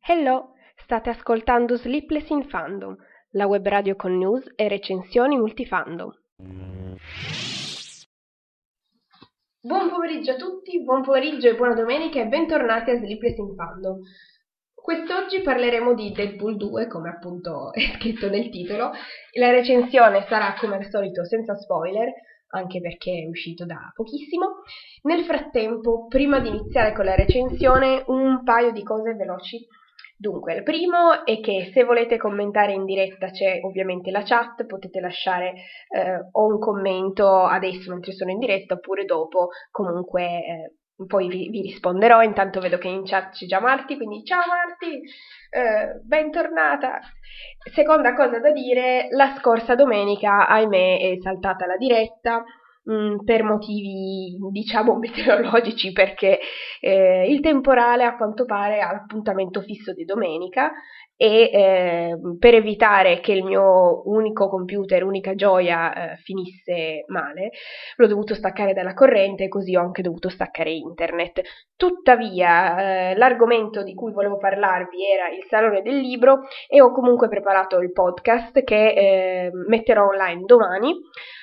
Hello, state ascoltando Sleepless in Fandom, la web radio con news e recensioni multifandom. Buon pomeriggio a tutti, buon pomeriggio e buona domenica e bentornati a Sleepless in Fandom. Quest'oggi parleremo di Deadpool 2, come appunto è scritto nel titolo. La recensione sarà come al solito senza spoiler, anche perché è uscito da pochissimo. Nel frattempo, prima di iniziare con la recensione, un paio di cose veloci. Dunque, il primo è che se volete commentare in diretta c'è ovviamente la chat, potete lasciare eh, o un commento adesso mentre sono in diretta oppure dopo, comunque eh, poi vi, vi, risponderò, intanto vedo che in chat c'è già Marti, quindi ciao Marti, eh, bentornata. Seconda cosa da dire, la scorsa domenica, ahimè, è saltata la diretta mh, mm, per motivi, diciamo, meteorologici, perché eh, il temporale a quanto pare ha l'appuntamento fisso di domenica e eh, per evitare che il mio unico computer, unica gioia eh, finisse male, l'ho dovuto staccare dalla corrente e così ho anche dovuto staccare internet. Tuttavia, eh, l'argomento di cui volevo parlarvi era il Salone del Libro e ho comunque preparato il podcast che eh, metterò online domani,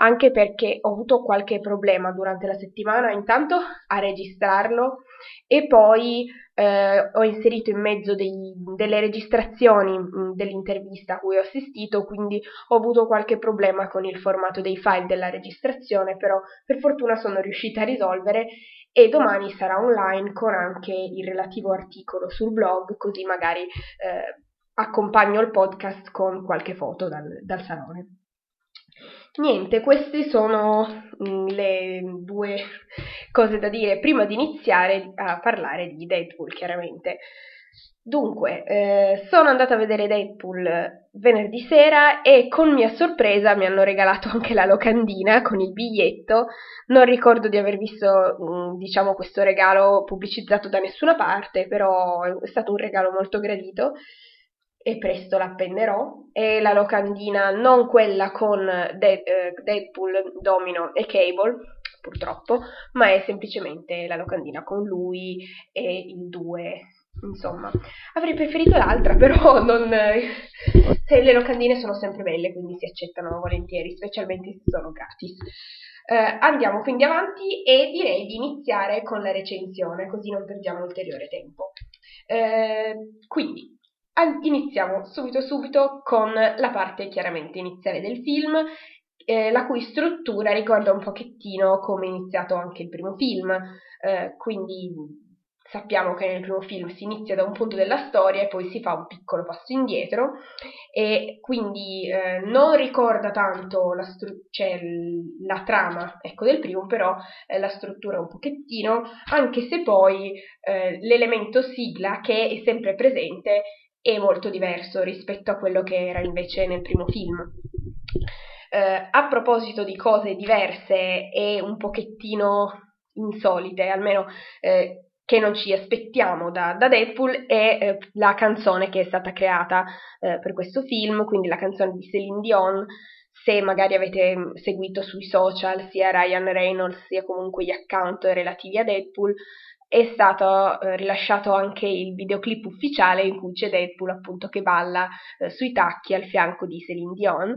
anche perché ho avuto qualche problema durante la settimana, intanto a registrarlo e poi eh, ho inserito in mezzo dei, delle registrazioni mh, mm, dell'intervista a cui ho assistito, quindi ho avuto qualche problema con il formato dei file della registrazione, però per fortuna sono riuscita a risolvere e domani sarà online con anche il relativo articolo sul blog, così magari eh, accompagno il podcast con qualche foto dal, dal salone. Niente, queste sono mm, le due cose da dire prima di iniziare a parlare di Deadpool, chiaramente. Dunque, eh, sono andata a vedere Deadpool venerdì sera e con mia sorpresa mi hanno regalato anche la locandina con il biglietto. Non ricordo di aver visto, mm, diciamo, questo regalo pubblicizzato da nessuna parte, però è stato un regalo molto gradito e presto l'appenderò, e la locandina non quella con Dead, eh, Deadpool, Domino e Cable, purtroppo, ma è semplicemente la locandina con lui e il 2. Insomma, avrei preferito l'altra, però non... Se le locandine sono sempre belle, quindi si accettano volentieri, specialmente se sono gratis. Eh, andiamo quindi avanti e direi di iniziare con la recensione, così non perdiamo ulteriore tempo. Eh, quindi, iniziamo subito subito con la parte chiaramente iniziale del film, eh, la cui struttura ricorda un pochettino come è iniziato anche il primo film, eh, quindi sappiamo che nel primo film si inizia da un punto della storia e poi si fa un piccolo passo indietro e quindi eh, non ricorda tanto la, stru- cioè, la trama ecco, del primo, però eh, la struttura un pochettino, anche se poi eh, l'elemento sigla che è sempre presente è molto diverso rispetto a quello che era invece nel primo film. Eh, a proposito di cose diverse e un pochettino insolite, almeno eh, che non ci aspettiamo da, da Deadpool, è eh, la canzone che è stata creata eh, per questo film, quindi la canzone di Celine Dion. Se magari avete seguito sui social sia Ryan Reynolds sia comunque gli account relativi a Deadpool, è stato eh, rilasciato anche il videoclip ufficiale in cui c'è Deadpool appunto che balla eh, sui tacchi al fianco di Celine Dion.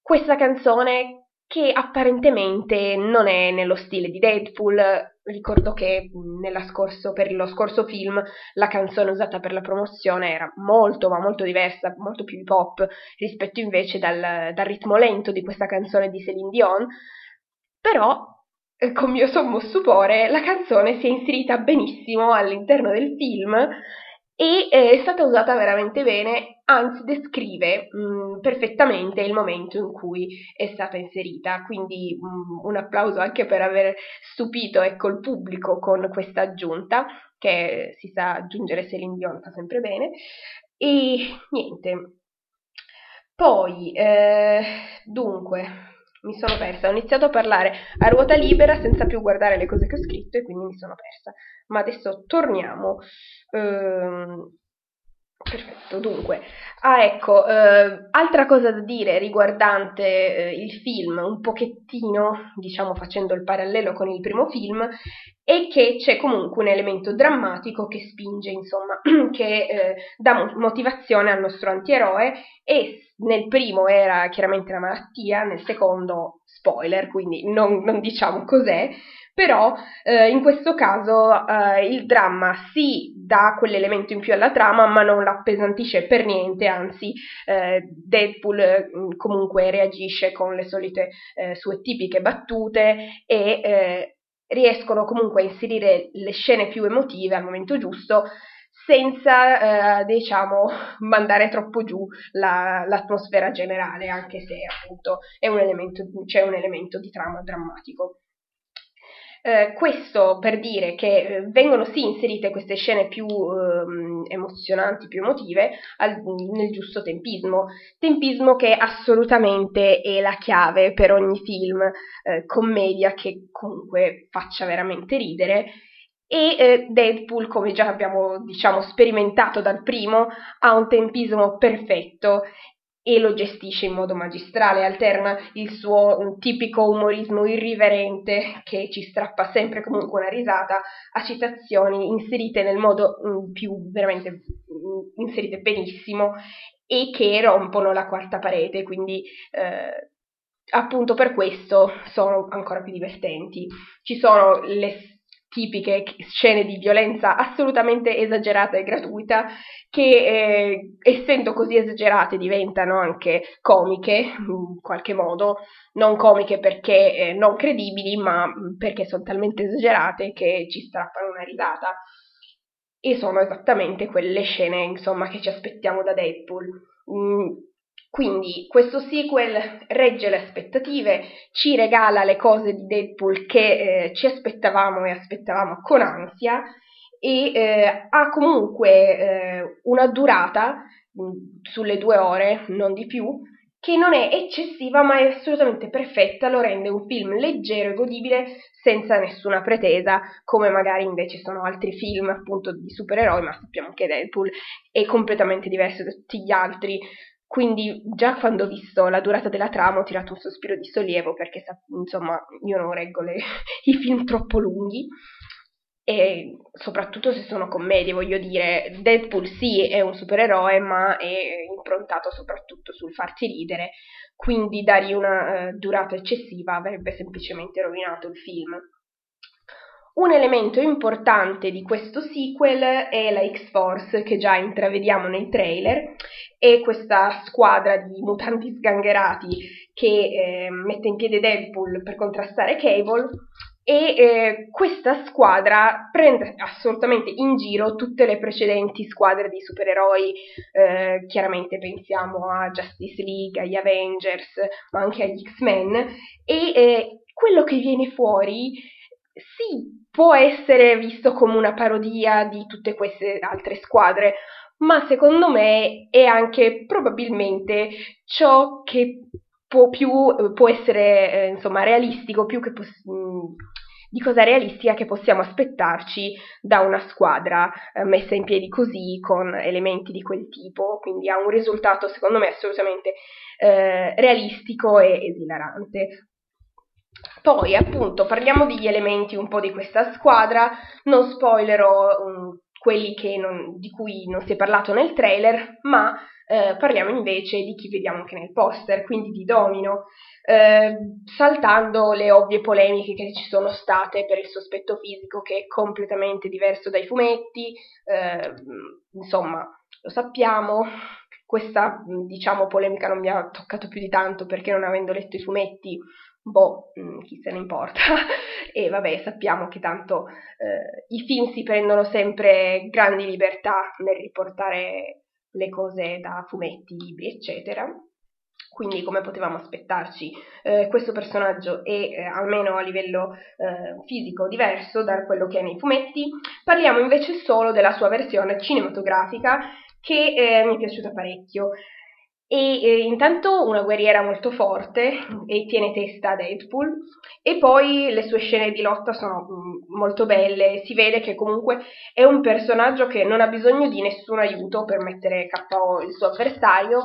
Questa canzone che apparentemente non è nello stile di Deadpool, ricordo che scorso, per lo scorso film la canzone usata per la promozione era molto ma molto diversa, molto più hip hop rispetto invece dal, dal ritmo lento di questa canzone di Celine Dion, però con mio sommo stupore, la canzone si è inserita benissimo all'interno del film e eh, è stata usata veramente bene, anzi descrive mh, mm, perfettamente il momento in cui è stata inserita, quindi mh, mm, un applauso anche per aver stupito ecco, il pubblico con questa aggiunta, che si sa aggiungere Celine Dion fa sempre bene, e niente. Poi, eh, dunque, mi sono persa. Ho iniziato a parlare a ruota libera senza più guardare le cose che ho scritto e quindi mi sono persa. Ma adesso torniamo. Ehm, Perfetto, dunque, ah ecco, eh, altra cosa da dire riguardante eh, il film, un pochettino, diciamo facendo il parallelo con il primo film, è che c'è comunque un elemento drammatico che spinge, insomma, che eh, dà motivazione al nostro antieroe e nel primo era chiaramente la malattia, nel secondo spoiler, quindi non, non diciamo cos'è, però eh, in questo caso eh, il dramma sì dà quell'elemento in più alla trama, ma non l'appesantisce per niente, anzi eh, Deadpool mm, comunque reagisce con le solite eh, sue tipiche battute e eh, riescono comunque a inserire le scene più emotive al momento giusto senza eh, diciamo mandare troppo giù la, l'atmosfera generale, anche se appunto un elemento, c'è un elemento di trama drammatico. Eh, questo per dire che eh, vengono sì inserite queste scene più eh, emozionanti, più emotive, al, nel giusto tempismo, tempismo che assolutamente è la chiave per ogni film eh, commedia che comunque faccia veramente ridere. E eh, Deadpool, come già abbiamo diciamo sperimentato dal primo, ha un tempismo perfetto e lo gestisce in modo magistrale, alterna il suo tipico umorismo irriverente che ci strappa sempre comunque una risata a citazioni inserite nel modo mm, più veramente mm, inserite benissimo e che rompono la quarta parete, quindi eh, appunto per questo sono ancora più divertenti. Ci sono le tipiche scene di violenza assolutamente esagerata e gratuita che eh, essendo così esagerate diventano anche comiche in qualche modo, non comiche perché eh, non credibili ma perché sono talmente esagerate che ci strappano una risata e sono esattamente quelle scene insomma che ci aspettiamo da Deadpool. Mm, quindi questo sequel regge le aspettative, ci regala le cose di Deadpool che eh, ci aspettavamo e aspettavamo con ansia e eh, ha comunque eh, una durata mh, mm, sulle due ore, non di più, che non è eccessiva ma è assolutamente perfetta, lo rende un film leggero e godibile senza nessuna pretesa, come magari invece sono altri film appunto di supereroi, ma sappiamo che Deadpool è completamente diverso da tutti gli altri, quindi già quando ho visto la durata della trama ho tirato un sospiro di sollievo perché insomma io non reggo le, i film troppo lunghi e soprattutto se sono commedie, voglio dire, Deadpool sì è un supereroe ma è improntato soprattutto sul farti ridere, quindi dargli una uh, durata eccessiva avrebbe semplicemente rovinato il film. Un elemento importante di questo sequel è la X-Force che già intravediamo nei trailer, è questa squadra di mutanti sgangherati che eh, mette in piedi Deadpool per contrastare Cable e eh, questa squadra prende assolutamente in giro tutte le precedenti squadre di supereroi, eh, chiaramente pensiamo a Justice League, agli Avengers, ma anche agli X-Men e eh, quello che viene fuori sì, può essere visto come una parodia di tutte queste altre squadre, ma secondo me è anche probabilmente ciò che può, più, può essere eh, insomma realistico, più che poss- mm, di cosa realistica che possiamo aspettarci da una squadra eh, messa in piedi così, con elementi di quel tipo, quindi ha un risultato secondo me assolutamente eh, realistico e esilarante. Poi, appunto, parliamo degli elementi un po' di questa squadra, non spoilerò um, quelli non, di cui non si è parlato nel trailer, ma eh, parliamo invece di chi vediamo anche nel poster, quindi di Domino, eh, saltando le ovvie polemiche che ci sono state per il sospetto fisico che è completamente diverso dai fumetti, eh, insomma, lo sappiamo, questa diciamo polemica non mi ha toccato più di tanto perché non avendo letto i fumetti boh, mm, chi se ne importa. e vabbè, sappiamo che tanto eh, i film si prendono sempre grandi libertà nel riportare le cose da fumetti, libri, eccetera. Quindi, come potevamo aspettarci, eh, questo personaggio è eh, almeno a livello eh, fisico diverso da quello che è nei fumetti. Parliamo invece solo della sua versione cinematografica, che eh, mi è piaciuta parecchio e eh, intanto una guerriera molto forte e tiene testa a Deadpool e poi le sue scene di lotta sono mm, molto belle, si vede che comunque è un personaggio che non ha bisogno di nessun aiuto per mettere KO il suo avversario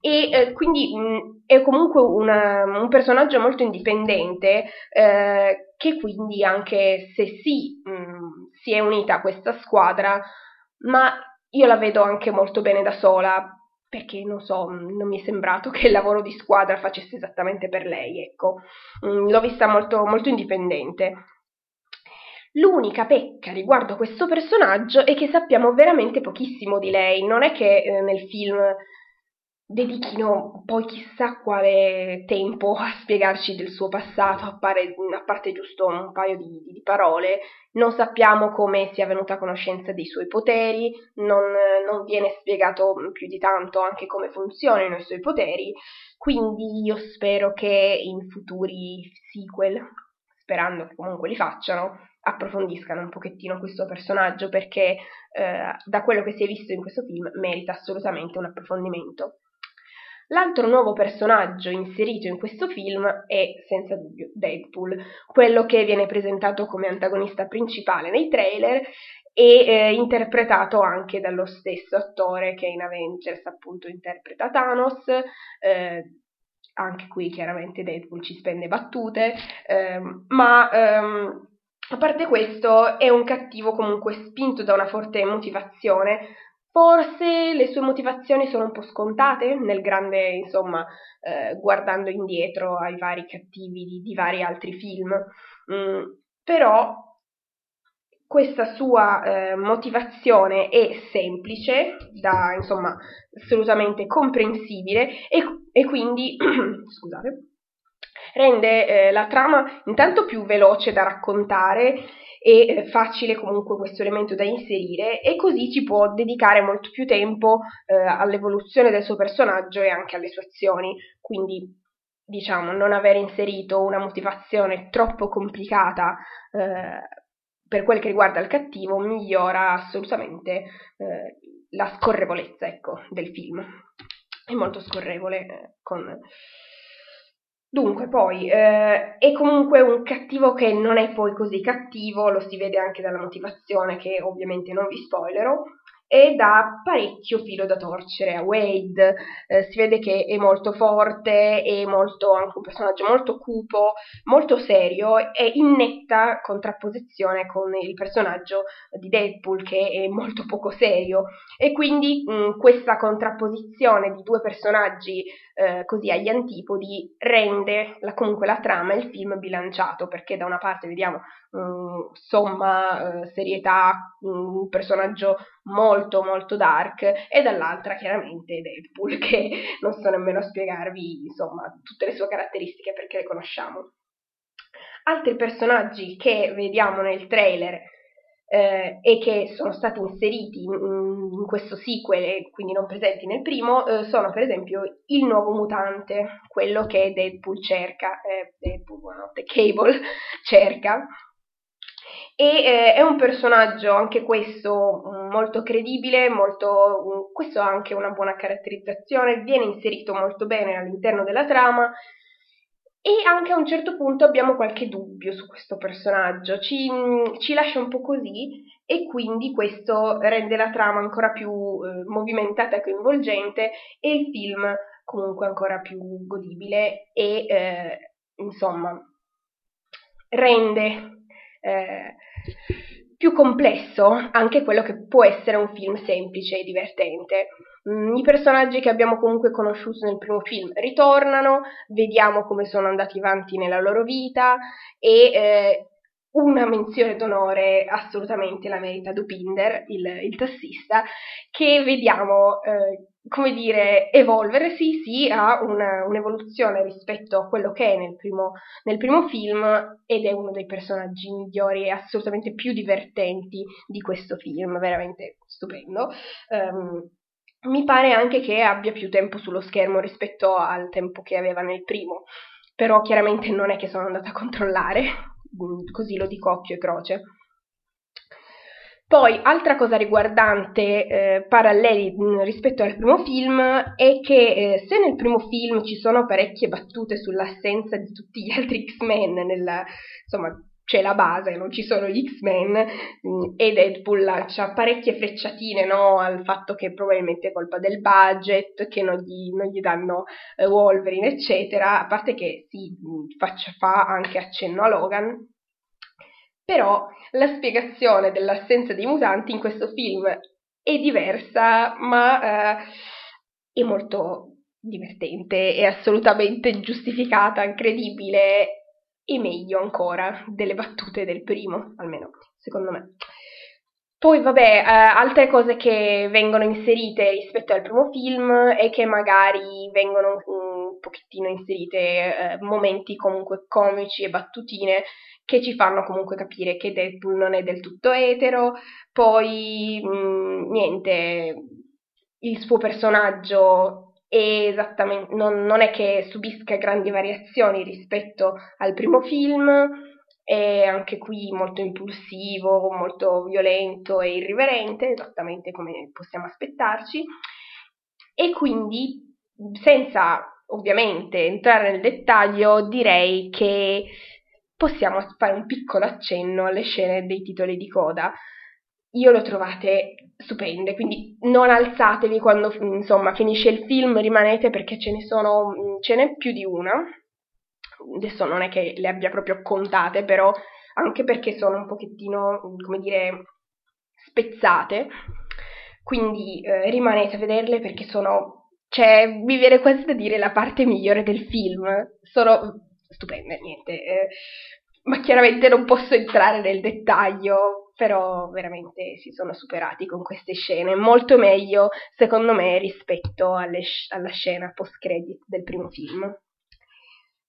e eh, quindi mh, mm, è comunque una, un personaggio molto indipendente eh, che quindi anche se sì mh, mm, si è unita a questa squadra ma io la vedo anche molto bene da sola perché non so, non mi è sembrato che il lavoro di squadra facesse esattamente per lei, ecco, mm, l'ho vista molto, molto indipendente. L'unica pecca riguardo questo personaggio è che sappiamo veramente pochissimo di lei, non è che eh, nel film dedichino poi chissà quale tempo a spiegarci del suo passato, a, a parte giusto un paio di, di, parole, non sappiamo come sia venuta a conoscenza dei suoi poteri, non, non, viene spiegato più di tanto anche come funzionano i suoi poteri, quindi io spero che in futuri sequel, sperando che comunque li facciano, approfondiscano un pochettino questo personaggio perché eh, da quello che si è visto in questo film merita assolutamente un approfondimento. L'altro nuovo personaggio inserito in questo film è senza dubbio Deadpool, quello che viene presentato come antagonista principale nei trailer e eh, interpretato anche dallo stesso attore che in Avengers appunto interpreta Thanos. Eh, anche qui chiaramente Deadpool ci spende battute, ehm, ma ehm, a parte questo è un cattivo comunque spinto da una forte motivazione Forse le sue motivazioni sono un po' scontate nel grande, insomma, eh, guardando indietro ai vari cattivi di, di vari altri film, mm, però questa sua eh, motivazione è semplice, da, insomma, assolutamente comprensibile e, e quindi, scusate, rende eh, la trama intanto più veloce da raccontare e eh, facile comunque questo elemento da inserire e così ci può dedicare molto più tempo eh, all'evoluzione del suo personaggio e anche alle sue azioni. Quindi diciamo non aver inserito una motivazione troppo complicata eh, per quel che riguarda il cattivo migliora assolutamente eh, la scorrevolezza ecco, del film. È molto scorrevole eh, con Dunque, poi eh, è comunque un cattivo che non è poi così cattivo, lo si vede anche dalla motivazione che ovviamente non vi spoilerò, e dà parecchio filo da torcere a Wade. Eh, si vede che è molto forte, è molto, anche un personaggio molto cupo, molto serio e in netta contrapposizione con il personaggio di Deadpool che è molto poco serio. E quindi mh, questa contrapposizione di due personaggi eh, così agli antipodi rende la, comunque la trama e il film bilanciato perché da una parte vediamo mh, somma eh, serietà, un personaggio molto molto dark e dall'altra chiaramente Deadpool che non sto nemmeno spiegarvi insomma tutte le sue caratteristiche perché le conosciamo. Altri personaggi che vediamo nel trailer eh, e che sono stati inseriti in, in, questo sequel e quindi non presenti nel primo eh, sono per esempio il nuovo mutante, quello che Deadpool cerca, eh, Deadpool, buonanotte, Cable cerca e eh, è un personaggio anche questo mm, molto credibile, molto, mm, questo ha anche una buona caratterizzazione, viene inserito molto bene all'interno della trama. E anche a un certo punto abbiamo qualche dubbio su questo personaggio, ci, mm, ci lascia un po' così e quindi questo rende la trama ancora più eh, movimentata e coinvolgente e il film comunque ancora più godibile e eh, insomma rende eh, più complesso anche quello che può essere un film semplice e divertente. Mm, I personaggi che abbiamo comunque conosciuto nel primo film ritornano, vediamo come sono andati avanti nella loro vita e eh, una menzione d'onore assolutamente la merita Dupinder, il, il tassista, che vediamo, eh, come dire, evolvere, sì, sì, ha una, un'evoluzione rispetto a quello che è nel primo, nel primo film ed è uno dei personaggi migliori e assolutamente più divertenti di questo film, veramente stupendo. Um, mi pare anche che abbia più tempo sullo schermo rispetto al tempo che aveva nel primo, però chiaramente non è che sono andata a controllare, così lo dico occhio e croce. Poi, altra cosa riguardante eh, paralleli rispetto al primo film è che eh, se nel primo film ci sono parecchie battute sull'assenza di tutti gli altri X-Men, nella, insomma c'è la base, non ci sono gli X-Men e Deadpool lancia parecchie frecciatine no, al fatto che probabilmente è colpa del budget, che non gli, non gli danno eh, Wolverine, eccetera, a parte che si faccia, fa anche accenno a Logan, però la spiegazione dell'assenza dei mutanti in questo film è diversa, ma eh, è molto divertente, è assolutamente giustificata, incredibile e meglio ancora delle battute del primo, almeno secondo me. Poi vabbè, eh, altre cose che vengono inserite rispetto al primo film è che magari vengono un pochettino inserite eh, momenti comunque comici e battutine che ci fanno comunque capire che Deadpool non è del tutto etero, poi mh, mm, niente, il suo personaggio non, non, è che subisca grandi variazioni rispetto al primo film, è anche qui molto impulsivo, molto violento e irriverente, esattamente come possiamo aspettarci, e quindi senza ovviamente entrare nel dettaglio direi che possiamo fare un piccolo accenno alle scene dei titoli di coda. Io lo trovate stupende, quindi non alzatevi quando insomma finisce il film, rimanete perché ce ne sono, ce n'è più di una. Adesso non è che le abbia proprio contate, però anche perché sono un pochettino, come dire, spezzate. Quindi eh, rimanete a vederle perché sono, cioè, mi viene quasi da dire la parte migliore del film. Sono stupende, niente. Eh, ma chiaramente non posso entrare nel dettaglio, però veramente si sono superati con queste scene, molto meglio secondo me rispetto alle, alla scena post-credit del primo film.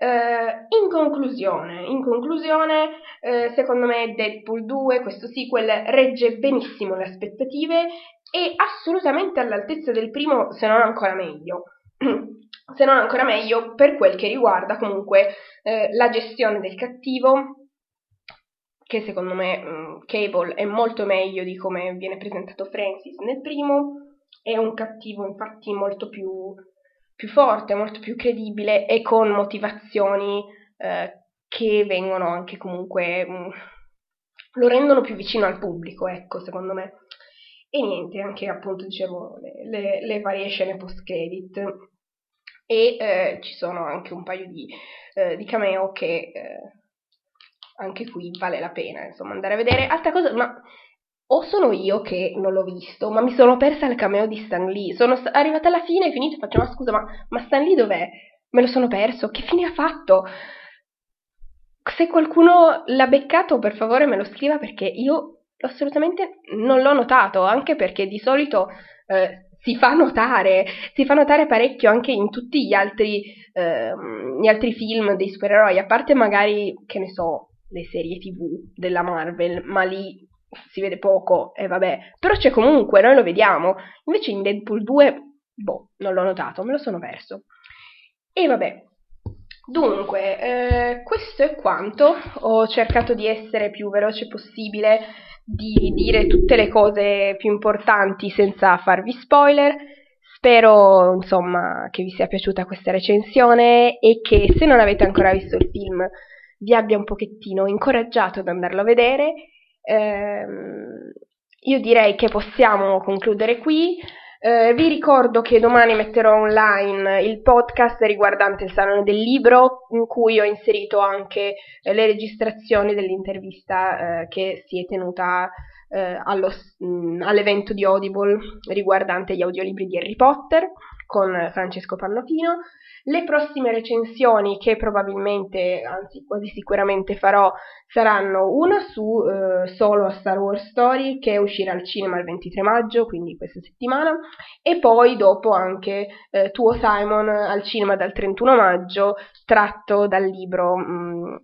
Uh, in conclusione, in conclusione uh, secondo me Deadpool 2, questo sequel, regge benissimo le aspettative e assolutamente all'altezza del primo, se non ancora meglio. se non ancora meglio per quel che riguarda comunque eh, la gestione del cattivo, che secondo me mm, Cable è molto meglio di come viene presentato Francis nel primo, è un cattivo infatti molto più, più forte, molto più credibile e con motivazioni eh, che vengono anche comunque... Mh, mm, lo rendono più vicino al pubblico, ecco, secondo me. E niente, anche appunto dicevo le, le, le varie scene post-credit e eh, ci sono anche un paio di, eh, di cameo che eh, anche qui vale la pena insomma andare a vedere. Altra cosa, ma o sono io che non l'ho visto, ma mi sono persa il cameo di Stan Lee. Sono arrivata alla fine e finito, faccio ma scusa, ma, ma Stan Lee dov'è? Me lo sono perso, che fine ha fatto? Se qualcuno l'ha beccato, per favore me lo scriva perché io assolutamente non l'ho notato, anche perché di solito eh, si fa notare, si fa notare parecchio anche in tutti gli altri, eh, gli altri film dei supereroi, a parte magari, che ne so, le serie tv della Marvel, ma lì si vede poco e vabbè, però c'è comunque, noi lo vediamo. Invece in Deadpool 2, boh, non l'ho notato, me lo sono perso. E vabbè, dunque, eh, questo è quanto. Ho cercato di essere più veloce possibile di dire tutte le cose più importanti senza farvi spoiler. Spero insomma che vi sia piaciuta questa recensione e che se non avete ancora visto il film vi abbia un pochettino incoraggiato ad andarlo a vedere. Eh, io direi che possiamo concludere qui. Eh, vi ricordo che domani metterò online il podcast riguardante il Salone del Libro, in cui ho inserito anche eh, le registrazioni dell'intervista eh, che si è tenuta eh, allo, mh, mm, all'evento di Audible riguardante gli audiolibri di Harry Potter con Francesco Pannofino. Le prossime recensioni che probabilmente, anzi quasi sicuramente farò, saranno una su eh, solo a Star Wars Story che uscirà al cinema il 23 maggio, quindi questa settimana, e poi dopo anche eh, Tuo Simon al cinema dal 31 maggio, tratto dal libro... Mh, mm,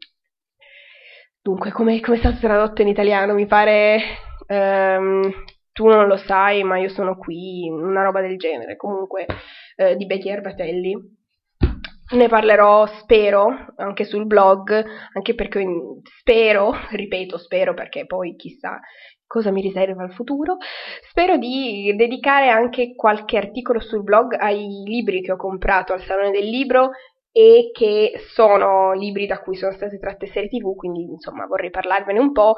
dunque, come, come è stato tradotto in italiano? Mi pare... Um, tu non lo sai, ma io sono qui, una roba del genere, comunque, eh, di Betty Erbatelli ne parlerò, spero, anche sul blog, anche perché spero, ripeto, spero perché poi chissà cosa mi riserva il futuro. Spero di dedicare anche qualche articolo sul blog ai libri che ho comprato al Salone del Libro e che sono libri da cui sono state tratte serie tv, quindi insomma vorrei parlarvene un po'.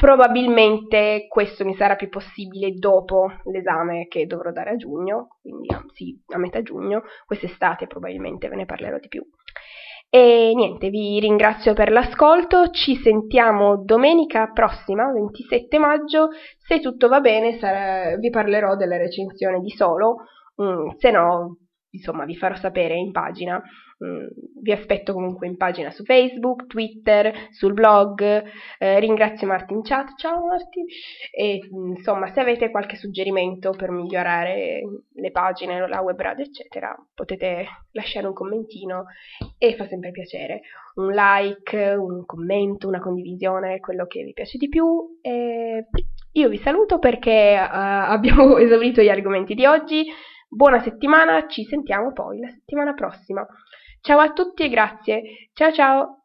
Probabilmente questo mi sarà più possibile dopo l'esame che dovrò dare a giugno, quindi sì, a metà giugno, quest'estate probabilmente ve ne parlerò di più. E niente, vi ringrazio per l'ascolto, ci sentiamo domenica prossima, 27 maggio, se tutto va bene sarà, vi parlerò della recensione di Solo, mm, se no insomma vi farò sapere in pagina. Mm, vi aspetto comunque in pagina su Facebook, Twitter, sul blog. Eh, ringrazio Martin in chat. Ciao Martin! E insomma, se avete qualche suggerimento per migliorare le pagine, la web radio, eccetera, potete lasciare un commentino e fa sempre piacere. Un like, un commento, una condivisione, quello che vi piace di più. E io vi saluto perché uh, abbiamo esaurito gli argomenti di oggi. Buona settimana, ci sentiamo poi la settimana prossima. Ciao a tutti e grazie. Ciao ciao.